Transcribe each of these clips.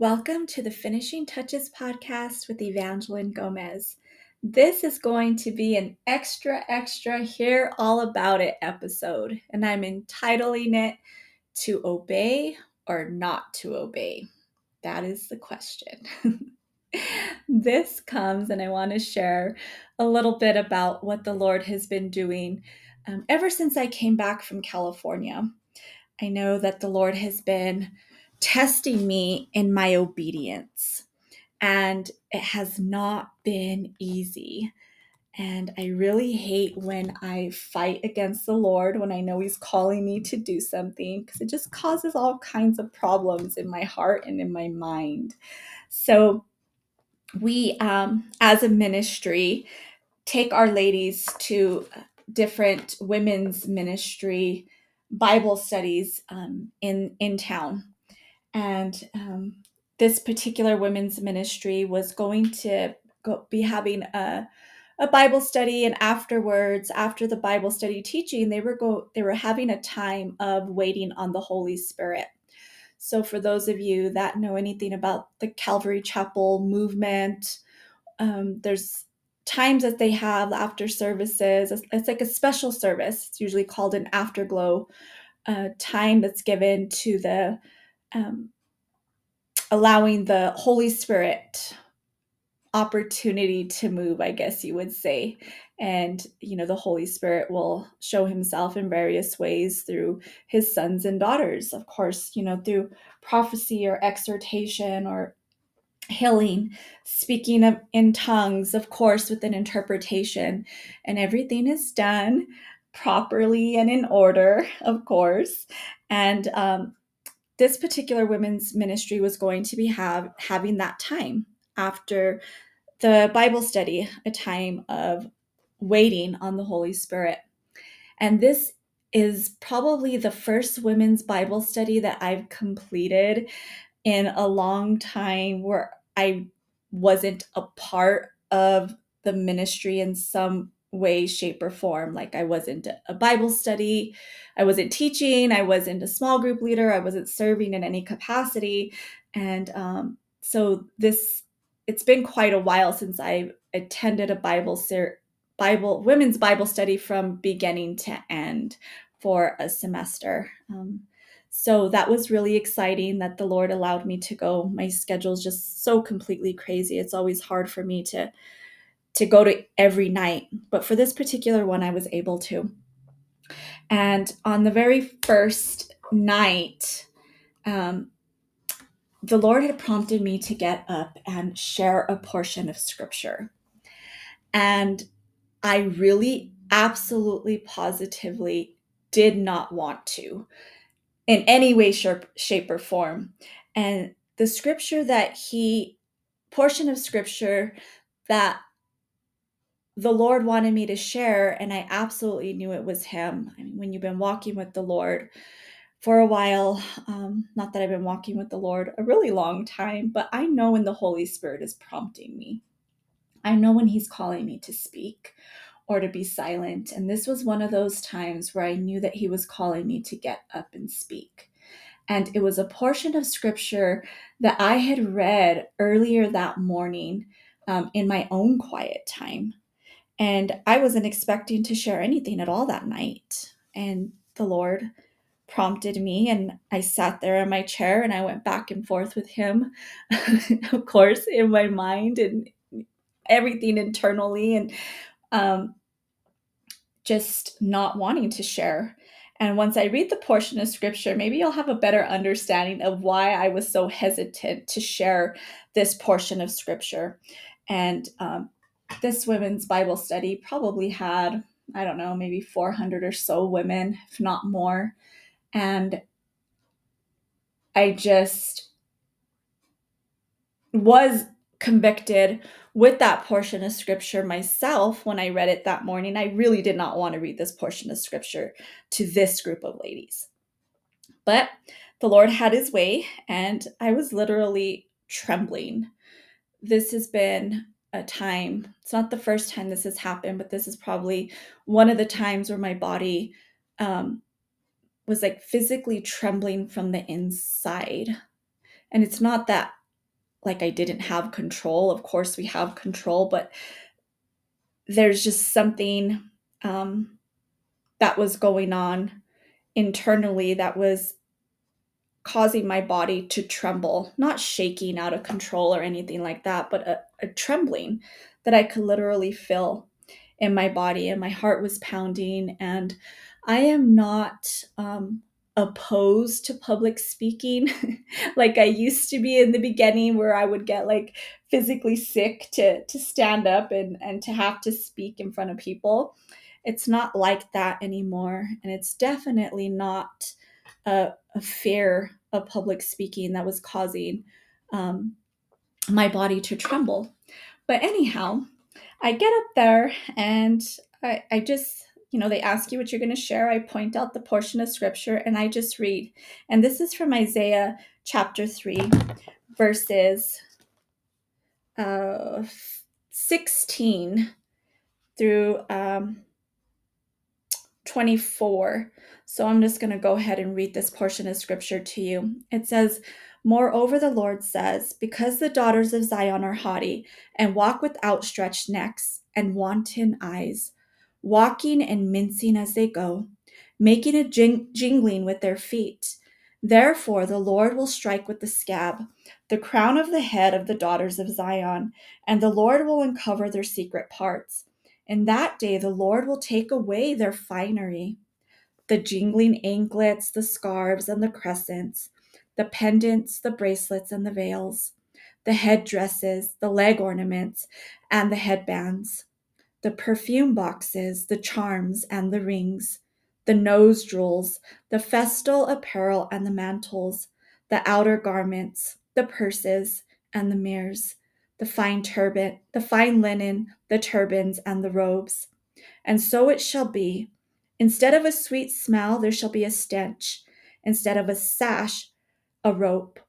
Welcome to the Finishing Touches podcast with Evangeline Gomez. This is going to be an extra, extra Hear All About It episode, and I'm entitling it To Obey or Not to Obey. That is the question. this comes, and I want to share a little bit about what the Lord has been doing um, ever since I came back from California. I know that the Lord has been testing me in my obedience. And it has not been easy. And I really hate when I fight against the Lord when I know He's calling me to do something because it just causes all kinds of problems in my heart and in my mind. So, we, um, as a ministry, take our ladies to different women's ministry Bible studies um, in in town and um, this particular women's ministry was going to go, be having a, a bible study and afterwards after the bible study teaching they were go they were having a time of waiting on the holy spirit. So for those of you that know anything about the calvary chapel movement um, there's times that they have after services. It's like a special service. It's usually called an afterglow uh, time that's given to the um, allowing the Holy Spirit opportunity to move, I guess you would say. And, you know, the Holy Spirit will show himself in various ways through his sons and daughters, of course, you know, through prophecy or exhortation or healing, speaking of, in tongues, of course, with an interpretation. And everything is done properly and in order, of course. And um, this particular women's ministry was going to be have having that time after the Bible study, a time of waiting on the Holy Spirit. And this is probably the first women's Bible study that I've completed in a long time where I wasn't a part of the ministry in some way, shape, or form. Like I wasn't a Bible study, I wasn't teaching, I wasn't a small group leader, I wasn't serving in any capacity. And um, so this, it's been quite a while since I attended a Bible ser- Bible women's Bible study from beginning to end for a semester. Um, so that was really exciting that the Lord allowed me to go. My schedule is just so completely crazy. It's always hard for me to to go to every night, but for this particular one, I was able to. And on the very first night, um, the Lord had prompted me to get up and share a portion of scripture. And I really, absolutely, positively did not want to in any way, shape, shape or form. And the scripture that he, portion of scripture that the Lord wanted me to share, and I absolutely knew it was Him. I mean, when you've been walking with the Lord for a while, um, not that I've been walking with the Lord a really long time, but I know when the Holy Spirit is prompting me. I know when He's calling me to speak or to be silent. And this was one of those times where I knew that He was calling me to get up and speak. And it was a portion of scripture that I had read earlier that morning um, in my own quiet time. And I wasn't expecting to share anything at all that night. And the Lord prompted me, and I sat there in my chair and I went back and forth with Him, of course, in my mind and everything internally, and um, just not wanting to share. And once I read the portion of scripture, maybe you'll have a better understanding of why I was so hesitant to share this portion of scripture. And um, this women's Bible study probably had, I don't know, maybe 400 or so women, if not more. And I just was convicted with that portion of scripture myself when I read it that morning. I really did not want to read this portion of scripture to this group of ladies. But the Lord had his way, and I was literally trembling. This has been a time. It's not the first time this has happened, but this is probably one of the times where my body um, was like physically trembling from the inside. And it's not that like I didn't have control. Of course, we have control, but there's just something um, that was going on internally that was causing my body to tremble, not shaking out of control or anything like that, but a, a trembling that I could literally feel in my body, and my heart was pounding. And I am not um, opposed to public speaking like I used to be in the beginning where I would get like physically sick to to stand up and and to have to speak in front of people. It's not like that anymore and it's definitely not a, a fear of public speaking that was causing um, my body to tremble. But anyhow, I get up there and I, I just you know, they ask you what you're going to share. I point out the portion of scripture and I just read. And this is from Isaiah chapter 3, verses uh, 16 through um, 24. So I'm just going to go ahead and read this portion of scripture to you. It says, Moreover, the Lord says, Because the daughters of Zion are haughty and walk with outstretched necks and wanton eyes, walking and mincing as they go, making a jing- jingling with their feet. Therefore, the Lord will strike with the scab the crown of the head of the daughters of Zion, and the Lord will uncover their secret parts. In that day, the Lord will take away their finery the jingling anklets, the scarves, and the crescents, the pendants, the bracelets, and the veils, the head dresses, the leg ornaments, and the headbands the perfume boxes, the charms, and the rings, the nose jewels, the festal apparel and the mantles, the outer garments, the purses, and the mirrors, the fine turban, the fine linen, the turbans, and the robes. And so it shall be. Instead of a sweet smell, there shall be a stench. Instead of a sash, a rope.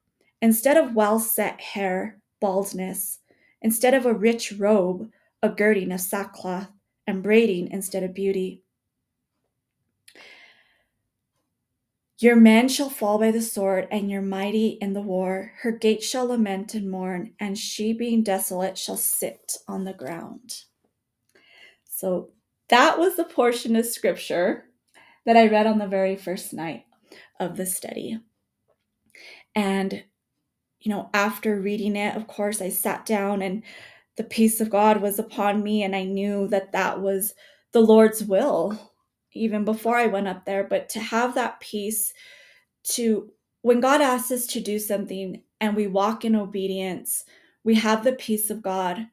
Instead of well set hair, baldness. Instead of a rich robe, a girding of sackcloth, and braiding instead of beauty. Your men shall fall by the sword, and your mighty in the war. Her gates shall lament and mourn, and she, being desolate, shall sit on the ground. So that was the portion of scripture that I read on the very first night of the study. And, you know, after reading it, of course, I sat down and the peace of God was upon me, and I knew that that was the Lord's will even before I went up there. But to have that peace, to when God asks us to do something and we walk in obedience, we have the peace of God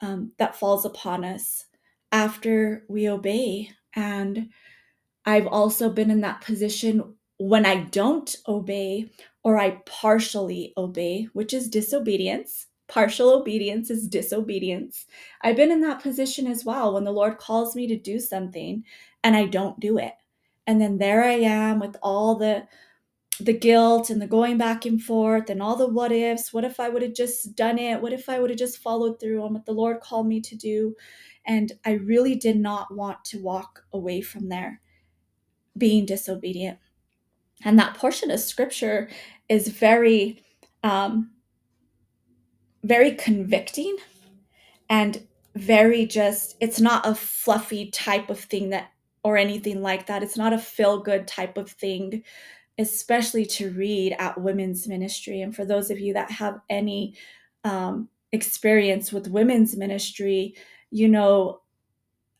um, that falls upon us after we obey. And I've also been in that position when I don't obey or I partially obey, which is disobedience. Partial obedience is disobedience. I've been in that position as well when the Lord calls me to do something and I don't do it. And then there I am with all the the guilt and the going back and forth and all the what ifs. What if I would have just done it? What if I would have just followed through on what the Lord called me to do? And I really did not want to walk away from there being disobedient. And that portion of scripture is very um, very convicting and very just it's not a fluffy type of thing that or anything like that. It's not a feel good type of thing especially to read at women's ministry. And for those of you that have any um, experience with women's ministry you know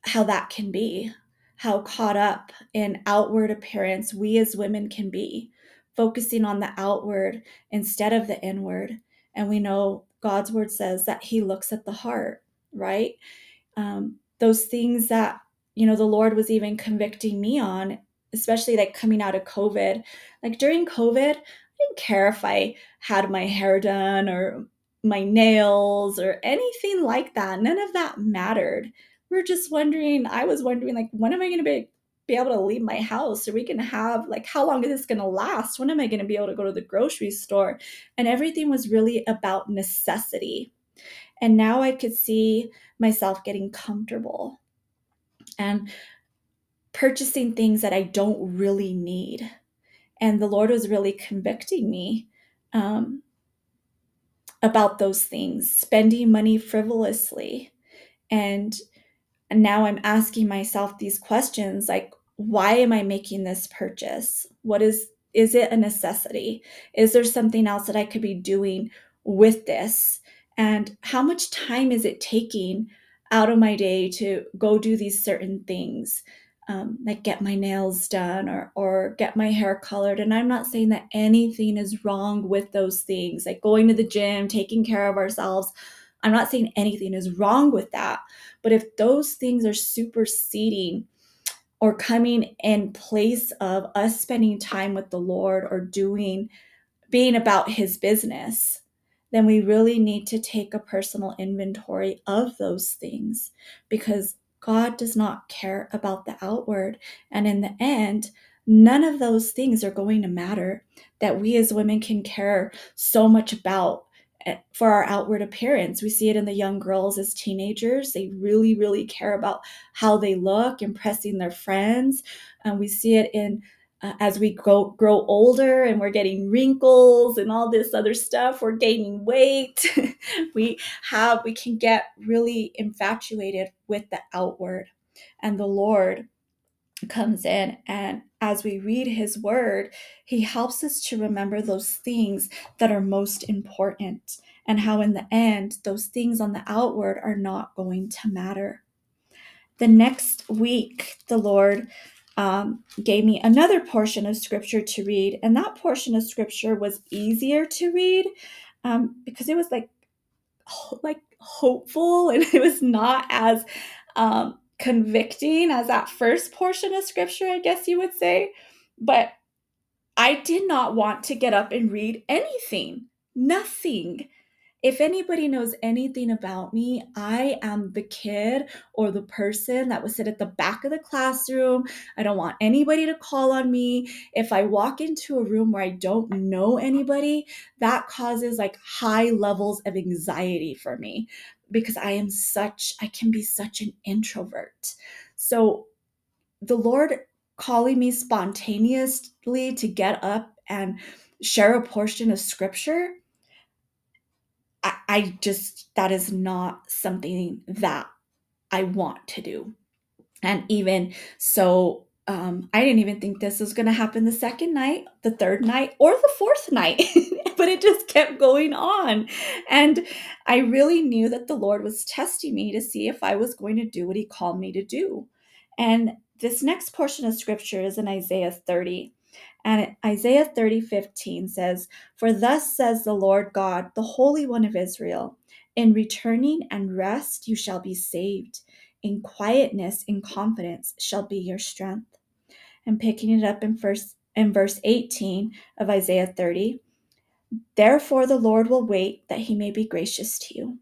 how that can be how caught up in outward appearance we as women can be focusing on the outward instead of the inward. And we know God's word says that He looks at the heart, right? Um, those things that, you know, the Lord was even convicting me on, especially like coming out of COVID. Like during COVID, I didn't care if I had my hair done or my nails or anything like that. None of that mattered. We are just wondering, I was wondering, like, when am I going to be be able to leave my house? Are we going to have, like, how long is this going to last? When am I going to be able to go to the grocery store? And everything was really about necessity. And now I could see myself getting comfortable and purchasing things that I don't really need. And the Lord was really convicting me um, about those things, spending money frivolously. And now I'm asking myself these questions like, why am I making this purchase? What is is it a necessity? Is there something else that I could be doing with this? And how much time is it taking out of my day to go do these certain things? Um, like get my nails done or or get my hair colored and i'm not saying that anything is wrong with those things like going to the gym taking care of ourselves i'm not saying anything is wrong with that but if those things are superseding or coming in place of us spending time with the Lord or doing, being about His business, then we really need to take a personal inventory of those things because God does not care about the outward. And in the end, none of those things are going to matter that we as women can care so much about eh, for our outward appearance. We see it in the young girls as teenagers. They really, really care about how they look, impressing their friends. And we see it in uh, as we grow, grow older and we're getting wrinkles and all this other stuff, we're gaining weight. we have, we can get really infatuated with the outward. And the Lord comes in and as we read his word he helps us to remember those things that are most important and how in the end those things on the outward are not going to matter the next week the lord um, gave me another portion of scripture to read and that portion of scripture was easier to read um, because it was like like hopeful and it was not as um, convicting as that first portion of scripture, I guess you would say. But I did not want to get up and read anything, nothing. If anybody knows anything about me, I am the kid or the person that would sit at the back of the classroom. I don't want anybody to call on me. If I walk into a room where I don't know anybody, that causes like high levels of anxiety for me because I am such, I can be such an introvert. So the Lord calling me spontaneously to get up and share a portion of scripture, I, I just, that is not something that I want to do. And even so, um, I didn't even think this was going to happen the second night, the third night, or the fourth night, but it just kept going on. And I really knew that the Lord was testing me to see if I was going to do what He called me to do. And this next portion of scripture is in Isaiah 30. And Isaiah 30 15 says, For thus says the Lord God, the Holy One of Israel, in returning and rest you shall be saved. In quietness and confidence shall be your strength and picking it up in first in verse 18 of Isaiah 30. Therefore the Lord will wait that he may be gracious to you,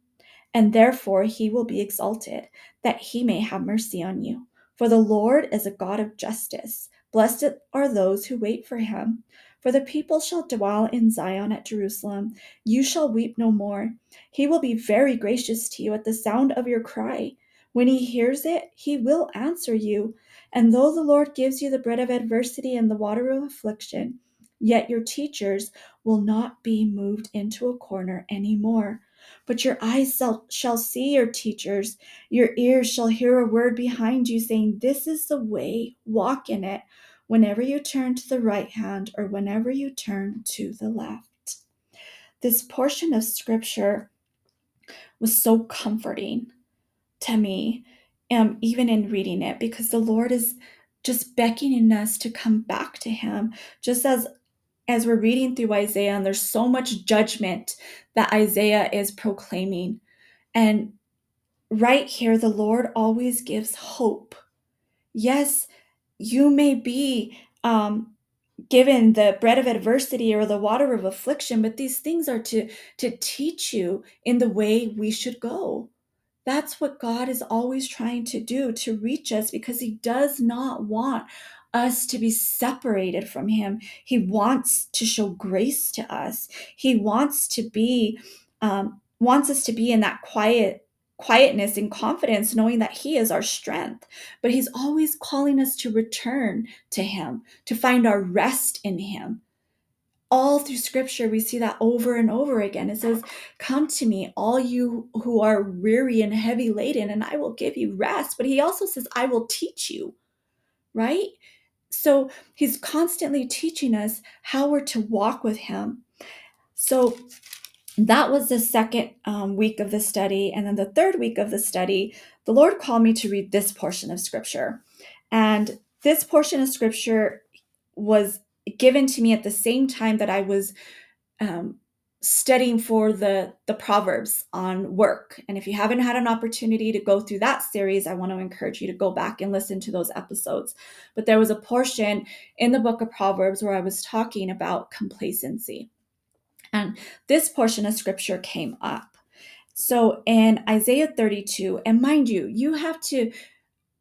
and therefore he will be exalted, that he may have mercy on you. For the Lord is a God of justice. Blessed are those who wait for him. For the people shall dwell in Zion at Jerusalem. You shall weep no more. He will be very gracious to you at the sound of your cry. When he hears it, he will answer you. And though the Lord gives you the bread of adversity and the water of affliction, yet your teachers will not be moved into a corner any more. But your eyes shall, see your teachers, your ears shall hear a word behind you saying, This is the way, walk in it, whenever you turn to the right hand or whenever you turn to the left. This portion of scripture was so comforting to me um, even in reading it, because the Lord is just beckoning us to come back to Him. Just as as we're reading through Isaiah, and there's so much judgment that Isaiah is proclaiming. And right here, the Lord always gives hope. Yes, you may be um, given the bread of adversity or the water of affliction, but these things are to, to teach you in the way we should go. That's what God is always trying to do to reach us because He does not want us to be separated from Him. He wants to show grace to us. He wants to be, um, wants us to be in that quiet quietness and confidence, knowing that He is our strength. But He's always calling us to return to Him, to find our rest in Him. all through scripture we see that over and over again it says come to me all you who are weary and heavy laden and i will give you rest but he also says i will teach you right so he's constantly teaching us how we're to walk with him so that was the second um, week of the study and then the third week of the study the lord called me to read this portion of scripture. And this portion of scripture was given to me at the same time that I was um, studying for the the proverbs on work. And if you haven't had an opportunity to go through that series i want to encourage you to go back and listen to those episodes. But there was a portion in the book of proverbs where i was talking about complacency and this portion of scripture came up. So in isaiah 32 and mind you you have to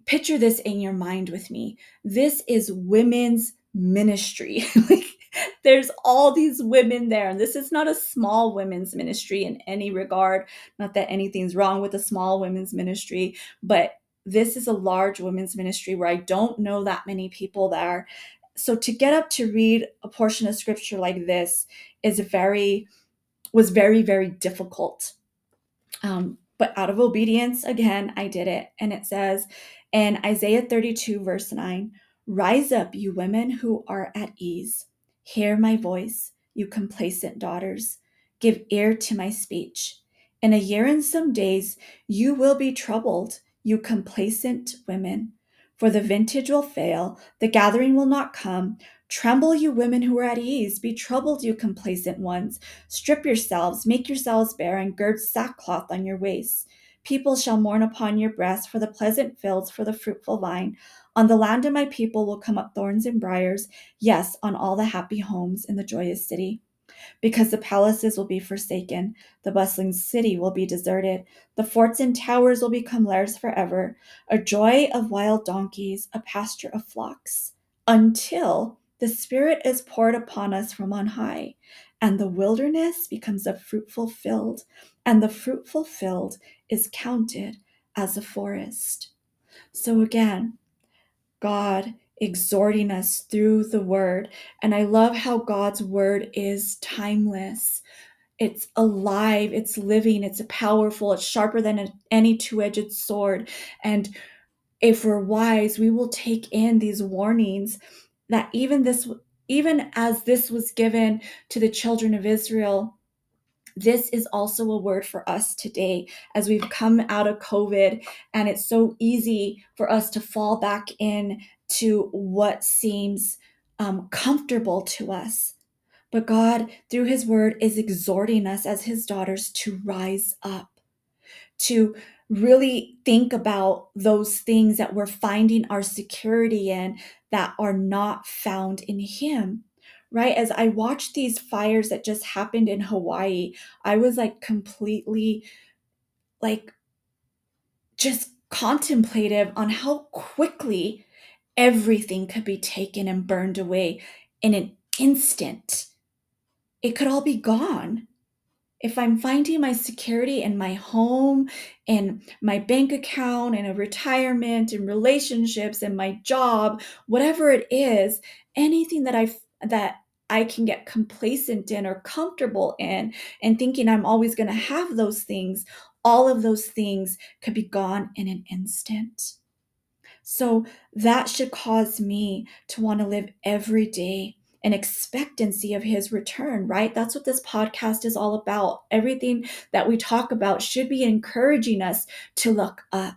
picture this in your mind with me. This is women's ministry. like there's all these women there and this is not a small women's ministry in any regard. Not that anything's wrong with a small women's ministry but this is a large women's ministry where i don't know that many people there so to get up to read a portion of scripture like this is very was very very difficult um, but out of obedience again i did it and it says in isaiah 32 verse 9 Rise up, you women who are at ease. Hear my voice, you complacent daughters. Give ear to my speech. In a year and some days you will be troubled, you complacent women. For the vintage will fail, the gathering will not come. Tremble, you women who are at ease. Be troubled, you complacent ones. Strip yourselves, make yourselves bare, and gird sackcloth on your waists. People shall mourn upon your breasts for the pleasant fields, for the fruitful vine. On the land of my people will come up thorns and briers, yes, on all the happy homes in the joyous city. Because the palaces will be forsaken, the bustling city will be deserted, the forts and towers will become lairs forever, a joy of wild donkeys, a pasture of flocks, until the Spirit is poured upon us from on high, and the wilderness becomes a fruitful field, and the fruitful field is counted as a forest. So again, God exhorting us through the word. And I love how God's word is timeless. It's alive, it's living, it's powerful, it's sharper than any two edged sword. And if we're wise, we will take in these warnings that even this, even as this was given to the children of Israel, this is also a word for us today as we've come out of COVID and it's so easy for us to fall back in to what seems um, comfortable to us. But God, through His word, is exhorting us as His daughters to rise up, to really think about those things that we're finding our security in that are not found in Him right? As I watched these fires that just happened in Hawaii, I was like completely like just contemplative on how quickly everything could be taken and burned away in an instant. It could all be gone. If I'm finding my security in my home, in my bank account, in a retirement, in relationships, in my job, whatever it is, anything that I that I can get complacent in or comfortable in and thinking I'm always going to have those things, all of those things could be gone in an instant. So that should cause me to want to live every day in expectancy of his return, right? That's what this podcast is all about. Everything that we talk about should be encouraging us to look up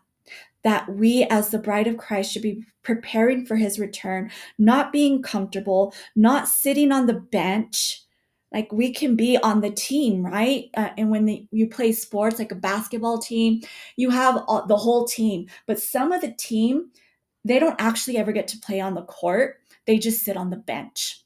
that we, as the bride of Christ, should be preparing for his return, not being comfortable, not sitting on the bench. Like we can be on the team, right? Uh, and when the, you play sports, like a basketball team, you have all, the whole team. But some of the team, they don't actually ever get to play on the court, they just sit on the bench.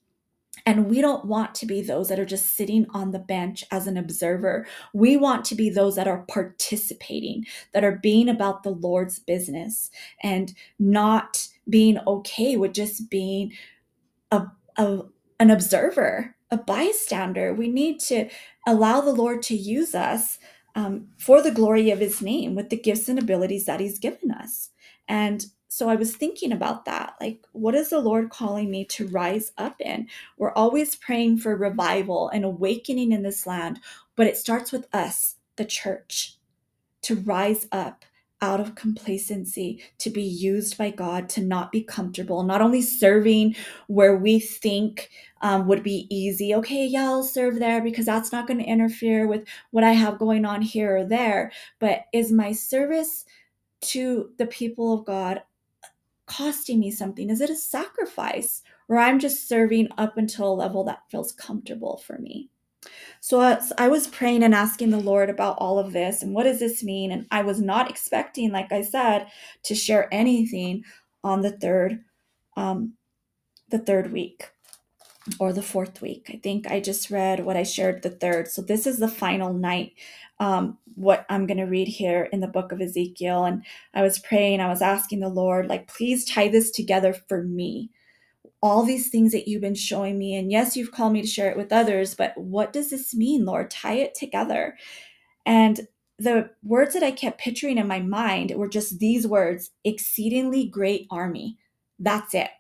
And we don't want to be those that are just sitting on the bench as an observer. We want to be those that are participating, that are being about the Lord's business and not being okay with just being a, a an observer, a bystander. We need to allow the Lord to use us um, for the glory of his name with the gifts and abilities that he's given us. And so I was thinking about that. Like, what is the Lord calling me to rise up in? We're always praying for revival and awakening in this land, but it starts with us, the church, to rise up out of complacency, to be used by God, to not be comfortable, not only serving where we think um, would be easy. Okay, yeah, I'll serve there because that's not going to interfere with what I have going on here or there. But is my service to the people of God costing me something? Is it a sacrifice? Or I'm just serving up until a level that feels comfortable for me? So I was praying and asking the Lord about all of this and what does this mean? And I was not expecting, like I said, to share anything on the third, um, the third week or the fourth week. I think I just read what I shared the third. So this is the final night. Um, what I'm going to read here in the book of Ezekiel. And I was praying, I was asking the Lord, like, please tie this together for me. All these things that you've been showing me. And yes, you've called me to share it with others, but what does this mean, Lord? Tie it together. And the words that I kept picturing in my mind were just these words exceedingly great army. That's it.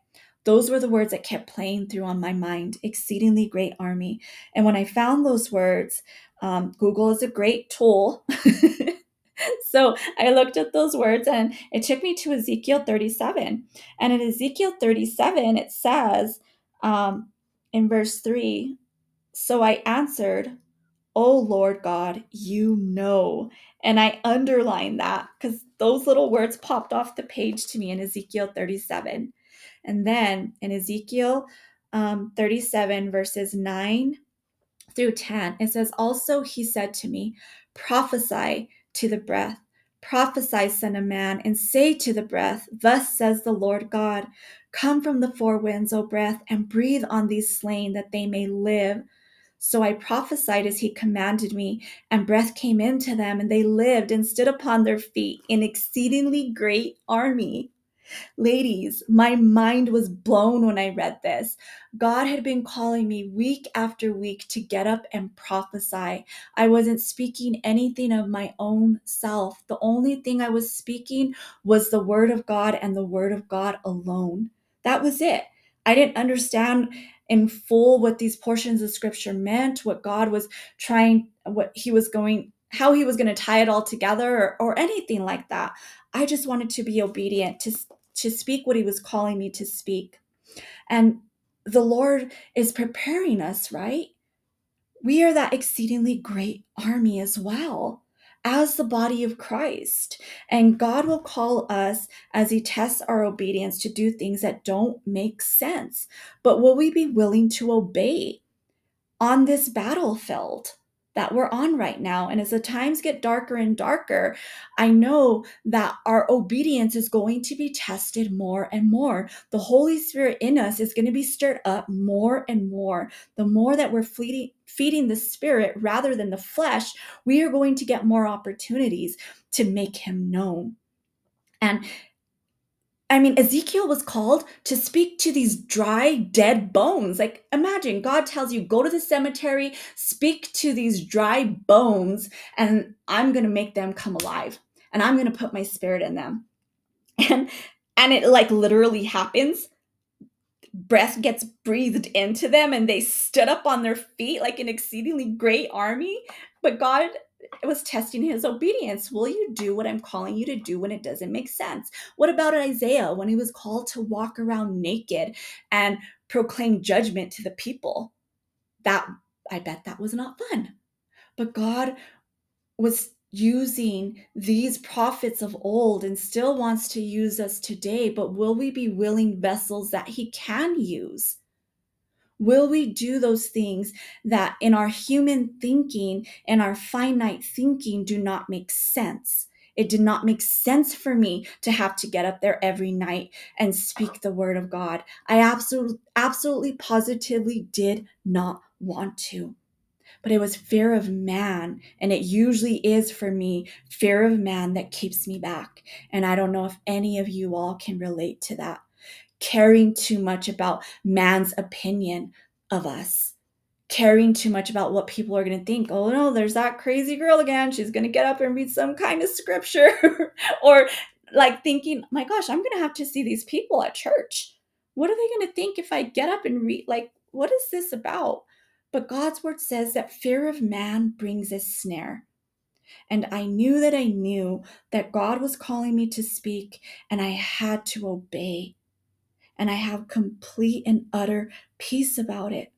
Those were the words that kept playing through on my mind exceedingly great army. And when I found those words, um, Google is a great tool. so I looked at those words and it took me to Ezekiel 37. And in Ezekiel 37, it says um, in verse 3 So I answered, Oh Lord God, you know. And I underlined that because those little words popped off the page to me in Ezekiel 37. And then in Ezekiel um, 37, verses 9 through 10, it says, Also he said to me, Prophesy to the breath, prophesy, son of man, and say to the breath, Thus says the Lord God, Come from the four winds, O breath, and breathe on these slain that they may live. So I prophesied as he commanded me, and breath came into them, and they lived and stood upon their feet, an exceedingly great army. Ladies, my mind was blown when I read this. God had been calling me week after week to get up and prophesy. I wasn't speaking anything of my own self. The only thing I was speaking was the word of God and the word of God alone. That was it. I didn't understand in full what these portions of scripture meant, what God was trying, what he was going how he was going to tie it all together or, or, anything like that. I just wanted to be obedient to to speak what he was calling me to speak. And the Lord is preparing us, right? We are that exceedingly great army as well as the body of Christ. And God will call us as He tests our obedience to do things that don't make sense. But will we be willing to obey on this battlefield? That we're on right now. And as the times get darker and darker, I know that our obedience is going to be tested more and more. The Holy Spirit in us is going to be stirred up more and more. The more that we're feeding, feeding the Spirit rather than the flesh, we are going to get more opportunities to make Him known. And I mean, Ezekiel was called to speak to these dry, dead bones. Like, imagine God tells you, go to the cemetery, speak to these dry bones, and I'm going to make them come alive. And I'm going to put my spirit in them. And and it like literally happens. Breath gets breathed into them and they stood up on their feet like an exceedingly great army. But God was testing his obedience. Will you do what I'm calling you to do when it doesn't make sense? What about Isaiah when he was called to walk around naked and proclaim judgment to the people? That I bet that was not fun. But God was using these prophets of old and still wants to use us today, but will we be willing vessels that he can use? Will we do those things that in our human thinking and our finite thinking do not make sense? It did not make sense for me to have to get up there every night and speak the word of God. I absolutely, absolutely, positively did not want to. But it was fear of man. And it usually is for me fear of man that keeps me back. And I don't know if any of you all can relate to that caring too much about man's opinion of us, caring too much about what people are going to think. Oh no, there's that crazy girl again. She's going to get up and read some kind of scripture or like thinking, my gosh, I'm going to have to see these people at church. What are they going to think if I get up and read? Like, what is this about? But God's word says that fear of man brings a snare. And I knew that I knew that God was calling me to speak, and I had to obey. And I have complete and utter peace about it.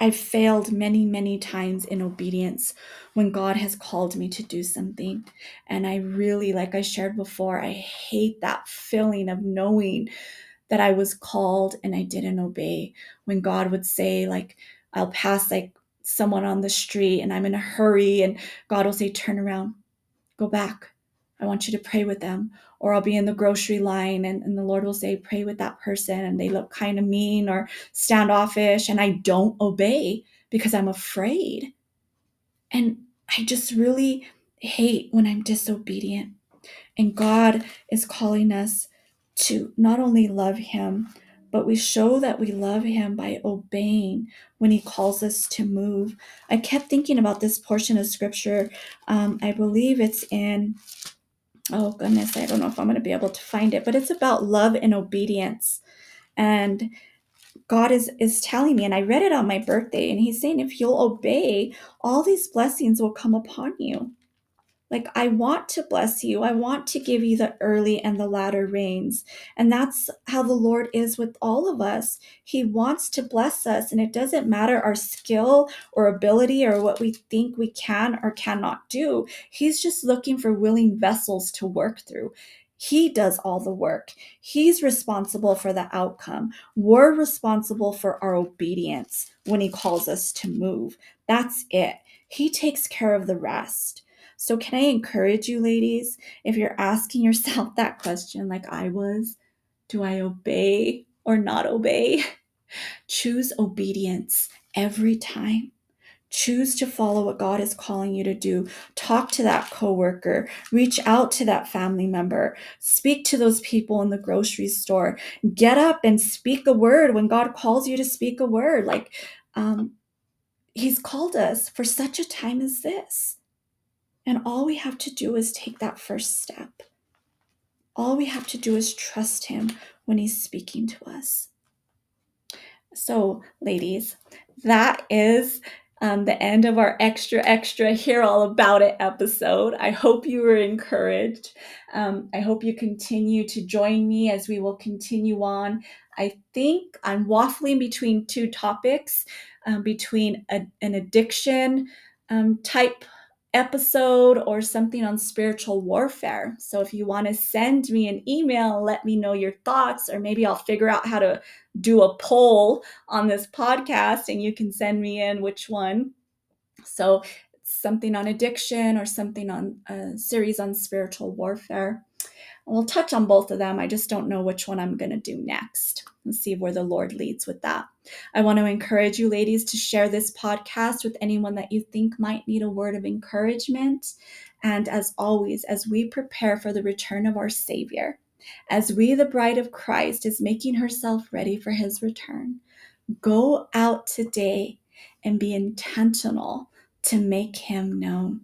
I've failed many, many times in obedience when God has called me to do something. And I really, like I shared before, I hate that feeling of knowing that I was called and I didn't obey. When God would say, like, I'll pass like someone on the street and I'm in a hurry, and God will say, Turn around, go back. I want you to pray with them. Or I'll be in the grocery line and, and the Lord will say, Pray with that person. And they look kind of mean or standoffish. And I don't obey because I'm afraid. And I just really hate when I'm disobedient. And God is calling us to not only love Him, but we show that we love him by obeying when he calls us to move. I kept thinking about this portion of scripture. Um, I believe it's in, oh goodness, I don't know if I'm going to be able to find it, but it's about love and obedience. And God is is telling me, and I read it on my birthday, and He's saying, if you'll obey, all these blessings will come upon you. Like, I want to bless you. I want to give you the early and the latter rains. And that's how the Lord is with all of us. He wants to bless us. And it doesn't matter our skill or ability or what we think we can or cannot do. He's just looking for willing vessels to work through. He does all the work. He's responsible for the outcome. We're responsible for our obedience when He calls us to move. That's it. He takes care of the rest. So, can I encourage you, ladies, if you're asking yourself that question, like I was, do I obey or not obey? Choose obedience every time. Choose to follow what God is calling you to do. Talk to that coworker, reach out to that family member, speak to those people in the grocery store. Get up and speak a word when God calls you to speak a word. Like, um, He's called us for such a time as this. And all we have to do is take that first step. All we have to do is trust Him when He's speaking to us. So, ladies, that is um, the end of our extra, extra Hear All About It episode. I hope you were encouraged. Um, I hope you continue to join me as we will continue on. I think I'm waffling between two topics um, between a, an addiction um, type episode or something on spiritual warfare. So if you want to send me an email, let me know your thoughts, or maybe I'll figure out how to do a poll on this podcast and you can send me in which one. So something on addiction or something on a series on spiritual warfare. We'll touch on both of them. I just don't know which one I'm going to do next and see where the Lord leads with that. I want to encourage you, ladies, to share this podcast with anyone that you think might need a word of encouragement. And as always, as we prepare for the return of our Savior, as we, the bride of Christ, is making herself ready for his return, go out today and be intentional to make him known.